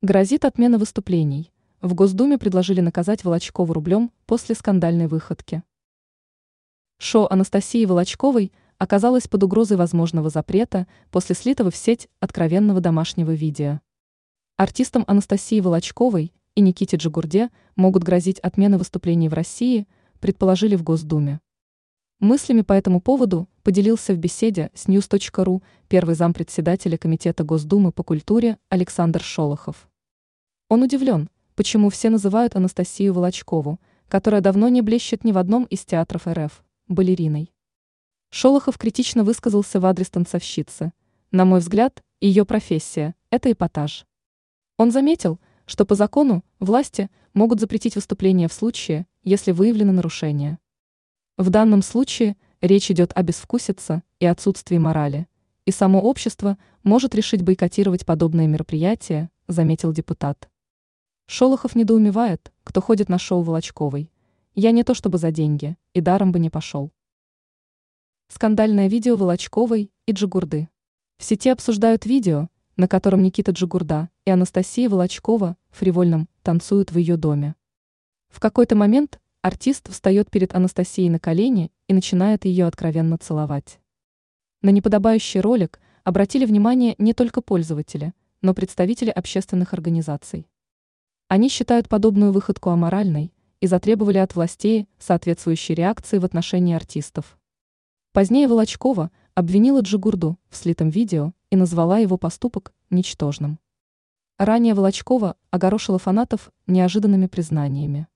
Грозит отмена выступлений. В Госдуме предложили наказать Волочкову рублем после скандальной выходки. Шоу Анастасии Волочковой оказалось под угрозой возможного запрета после слитого в сеть откровенного домашнего видео. Артистам Анастасии Волочковой и Никите Джигурде могут грозить отмена выступлений в России, предположили в Госдуме. Мыслями по этому поводу поделился в беседе с news.ru первый зампредседателя Комитета Госдумы по культуре Александр Шолохов. Он удивлен, почему все называют Анастасию Волочкову, которая давно не блещет ни в одном из театров РФ, балериной. Шолохов критично высказался в адрес танцовщицы. На мой взгляд, ее профессия – это эпатаж. Он заметил, что по закону власти могут запретить выступление в случае, если выявлено нарушение. В данном случае речь идет о безвкусице и отсутствии морали, и само общество может решить бойкотировать подобные мероприятия, заметил депутат. Шолохов недоумевает, кто ходит на шоу Волочковой. Я не то чтобы за деньги, и даром бы не пошел. Скандальное видео Волочковой и Джигурды. В сети обсуждают видео, на котором Никита Джигурда и Анастасия Волочкова фривольном танцуют в ее доме. В какой-то момент артист встает перед Анастасией на колени и начинает ее откровенно целовать. На неподобающий ролик обратили внимание не только пользователи, но представители общественных организаций. Они считают подобную выходку аморальной и затребовали от властей соответствующей реакции в отношении артистов. Позднее Волочкова обвинила Джигурду в слитом видео и назвала его поступок ничтожным. Ранее Волочкова огорошила фанатов неожиданными признаниями.